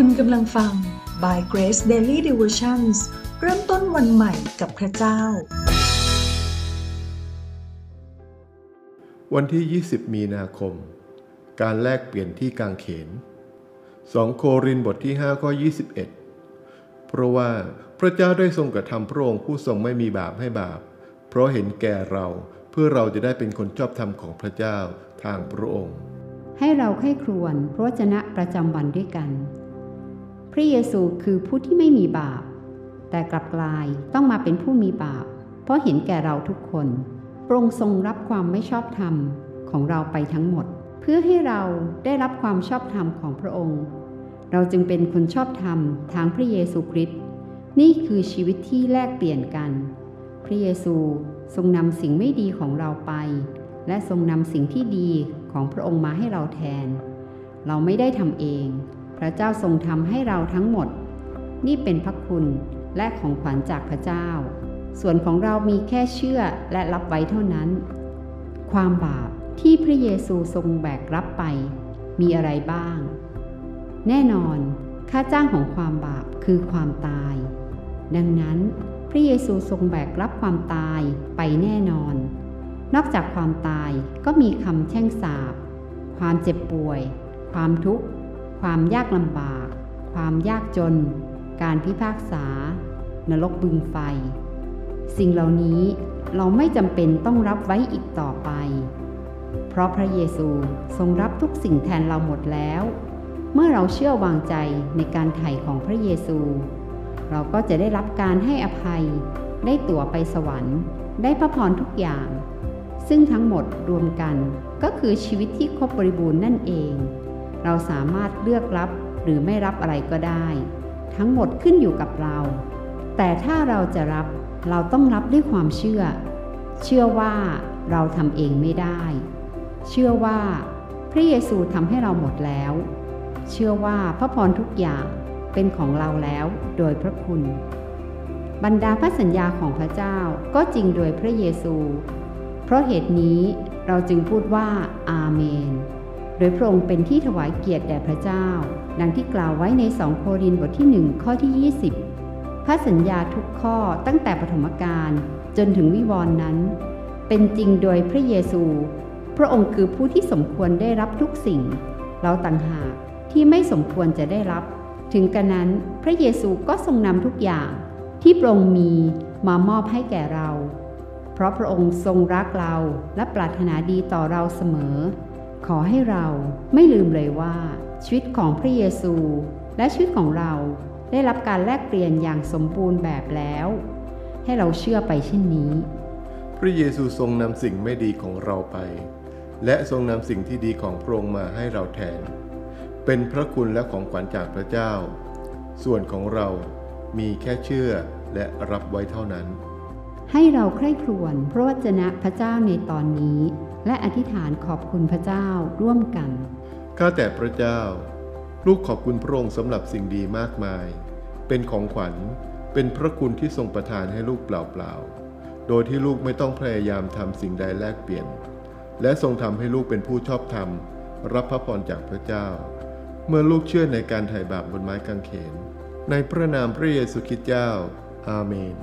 คุณกำลังฟัง By Grace Daily Devotions เริ่มต้นวันใหม่กับพระเจ้า วันที่ 20 มีนาคม การแลกเปลี่ยนที่กางเขน 2 โครินบทที่ 5 ข้อ 21 เพราะว่าพระเจ้าได้ทรงกระทำพระองค์ผู้ทรงไม่มีบาปให้บาป เพราะเห็นแก่เราเพื่อเราจะได้เป็นคนชอบธรรมของพระเจ้าทางพระองค์ ให้เราใคร่ครวญพระวจนะประจำวันด้วยกันพ ระเยซูคือผู้ที่ไม่มีบาป แต่กลับกลายต้องมาเป็นผู้มีบาป เพราะเห็นแก่เราทุกคนพระองค์ทรงรับความไม่ชอบธรรมของเราไปทั้งหมด เพื่อให้เราได้รับความชอบธรรมของพระองค์ เราจึงเป็นคนชอบธรรมทางพระเยซูคริสต์นี่คือชีวิตที่แลกเปลี่ยนกัน พระเยซูทรงนำสิ่งไม่ดีของเราไป และทรงนำสิ่งที่ดีของพระองค์มาให้เราแทน เราไม่ได้ทำเอง พระเจ้าทรงทำให้เราทั้งหมด นี่เป็นพระคุณและของขวัญจากพระเจ้า ส่วนของเรามีแค่เชื่อและรับไว้เท่านั้น ความบาปที่พระเยซูทรงแบกรับไป มีอะไรบ้าง แน่นอนค่าจ้างของความบาปคือความตาย ดังนั้นพระเยซูทรงแบกรับความตายไปแน่นอน นอกจากความตายก็มีคำแช่งสาปความเจ็บป่วย ความทุกข์ ความยากลำบาก ความยากจน การพิพากษา นรกบึงไฟ สิ่งเหล่านี้เราไม่จำเป็นต้องรับไว้อีกต่อไป เพราะพระเยซูทรงรับทุกสิ่งแทนเราหมดแล้ว เมื่อเราเชื่อวางใจในการไถ่ของพระเยซู เราก็จะได้รับการให้อภัย ได้ตั๋วไปสวรรค์ ได้พระพรทุกอย่าง ซึ่งทั้งหมดรวมกันก็คือชีวิตที่ครบบริบูรณ์นั่นเอง เราสามารถเลือกรับหรือไม่รับอะไรก็ได้ ทั้งหมดขึ้นอยู่กับเรา แต่ถ้าเราจะรับเราต้องรับด้วยความเชื่อ เชื่อว่าเราทำเองไม่ได้ เชื่อว่าพระเยซูทำให้เราหมดแล้ว เชื่อว่าพระพรทุกอย่างเป็นของเราแล้วโดยพระคุณ บรรดาพระสัญญาของพระเจ้าก็จริงโดยพระเยซู เพราะเหตุนี้เราจึงพูดว่าอาเมน โดยพระองค์เป็นที่ถวายเกียรติแด่พระเจ้า ดังที่กล่าวไว้ในสองโครินธ์บทที่ 1 ข้อที่ 20 พระสัญญาทุกข้อตั้งแต่ปฐมกาลจนถึงวิวรณ์นั้น เป็นจริงโดยพระเยซู พระองค์คือผู้ที่สมควรได้รับทุกสิ่ง เราต่างหากที่ไม่สมควรจะได้รับ ถึงกระนั้นพระเยซูก็ทรงนำทุกอย่างที่พระองค์มีมามอบให้แก่เรา เพราะพระองค์ทรงรักเราและปรารถนาดีต่อเราเสมอ ขอให้เราไม่ลืมเลยว่า ชีวิตของพระเยซู และชีวิตของเราได้รับการแลกเปลี่ยนอย่างสมบูรณ์แบบแล้ว ให้เราเชื่อไปเช่นนี้ พระเยซูทรงนำสิ่งไม่ดีของเราไป และทรงนำสิ่งที่ดีของพระองค์มาให้เราแทน เป็นพระคุณและของขวัญจากพระเจ้า ส่วนของเรามีแค่เชื่อและรับไว้เท่านั้น ให้เราใคร่ครวญพระวจนะพระเจ้าในตอนนี้ และอธิษฐานขอบคุณพระเจ้าร่วมกัน ข้าแต่พระเจ้า ลูกขอบคุณพระองค์สำหรับสิ่งดีมากมาย เป็นของขวัญ เป็นพระคุณที่ทรงประทานให้ลูกเปล่าๆ โดยที่ลูกไม่ต้องพยายามทำสิ่งใดแลกเปลี่ยน และทรงทำให้ลูกเป็นผู้ชอบธรรม รับพระพรจากพระเจ้า เมื่อลูกเชื่อในการไถ่บาปบนไม้กางเขน ในพระนามพระเยซูคริสต์เจ้า อาเมน